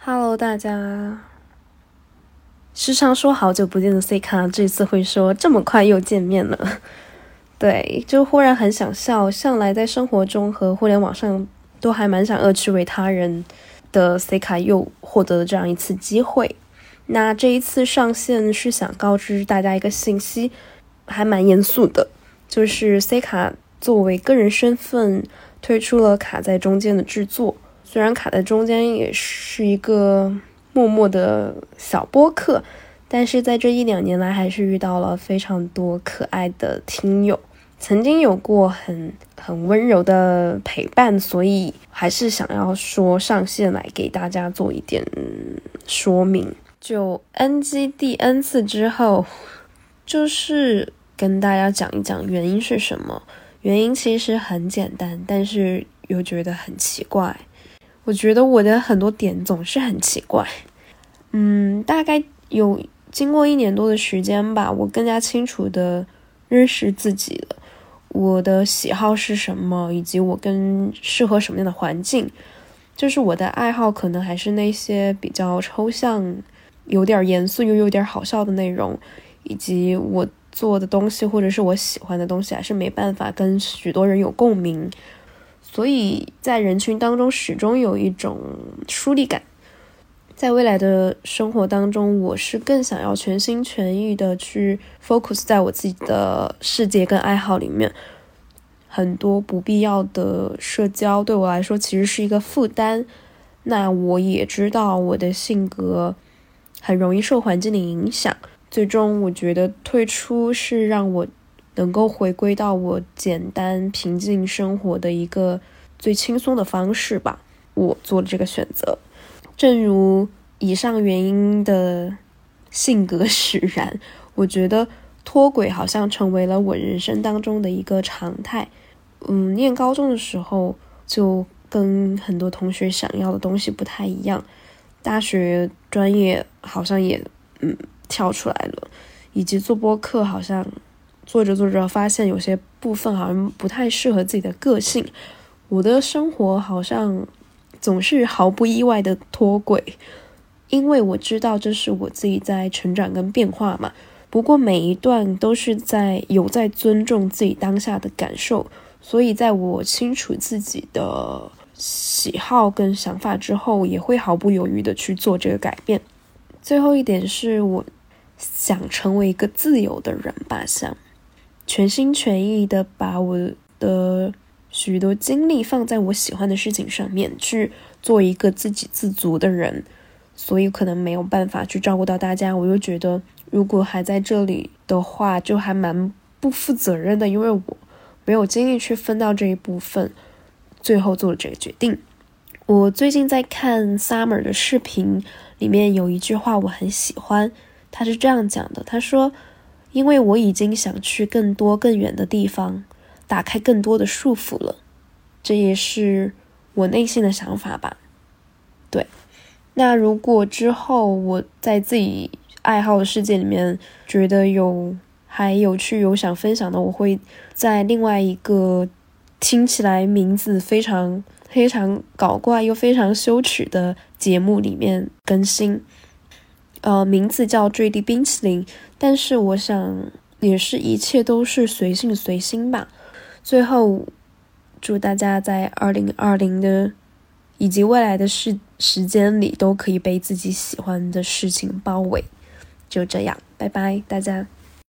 Hello，大家。时常说好久不见的 C 卡，这次会说这么快又见面了。对，就忽然很想笑。向来在生活中和互联网上都还蛮想恶趣味他人的 C 卡，又获得了这样一次机会。那这一次上线是想告知大家一个信息，还蛮严肃的，就是 C 卡作为个人身份推出了卡在中间的制作。虽然卡在中间也是一个默默的小播客，但是在这一两年来，还是遇到了非常多可爱的听友。曾经有过很很温柔的陪伴，所以还是想要说上线来给大家做一点说明。就 NG 第 N 次之后，就是跟大家讲一讲原因是什么。原因其实很简单，但是又觉得很奇怪。我觉得我的很多点总是很奇怪。嗯，大概有经过一年多的时间吧，我更加清楚的认识自己了。我的喜好是什么，以及我更适合什么样的环境，就是我的爱好可能还是那些比较抽象、有点严肃又有点好笑的内容，以及我做的东西或者是我喜欢的东西，还是没办法跟许多人有共鸣，所以在人群当中始终有一种疏离感。在未来的生活当中，我是更想要全心全意的去 focus 在我自己的世界跟爱好里面。很多不必要的社交对我来说其实是一个负担。那我也知道我的性格很容易受环境的影响。最终，我觉得退出是让我能够回归到我简单平静生活的一个最轻松的方式吧。我做了这个选择。正如以上原因的性格使然，我觉得脱轨好像成为了我人生当中的一个常态。嗯，念高中的时候就跟很多同学想要的东西不太一样，大学专业好像也嗯跳出来了，以及做播客好像做着做着发现有些部分好像不太适合自己的个性。我的生活好像。总是毫不意外的脱轨，因为我知道这是我自己在成长跟变化嘛。不过每一段都是在有在尊重自己当下的感受，所以在我清楚自己的喜好跟想法之后，也会毫不犹豫的去做这个改变。最后一点是我想成为一个自由的人吧，想全心全意的把我的。许多精力放在我喜欢的事情上面，去做一个自给自足的人，所以可能没有办法去照顾到大家。我又觉得，如果还在这里的话，就还蛮不负责任的，因为我没有精力去分到这一部分。最后做了这个决定。我最近在看 Summer 的视频，里面有一句话我很喜欢，他是这样讲的：他说，因为我已经想去更多更远的地方。打开更多的束缚了，这也是我内心的想法吧。对，那如果之后我在自己爱好的世界里面觉得有还有趣有想分享的，我会在另外一个听起来名字非常非常搞怪又非常羞耻的节目里面更新。呃，名字叫坠地冰淇淋，但是我想也是一切都是随性随心吧。最后，祝大家在二零二零的以及未来的时时间里，都可以被自己喜欢的事情包围。就这样，拜拜，大家。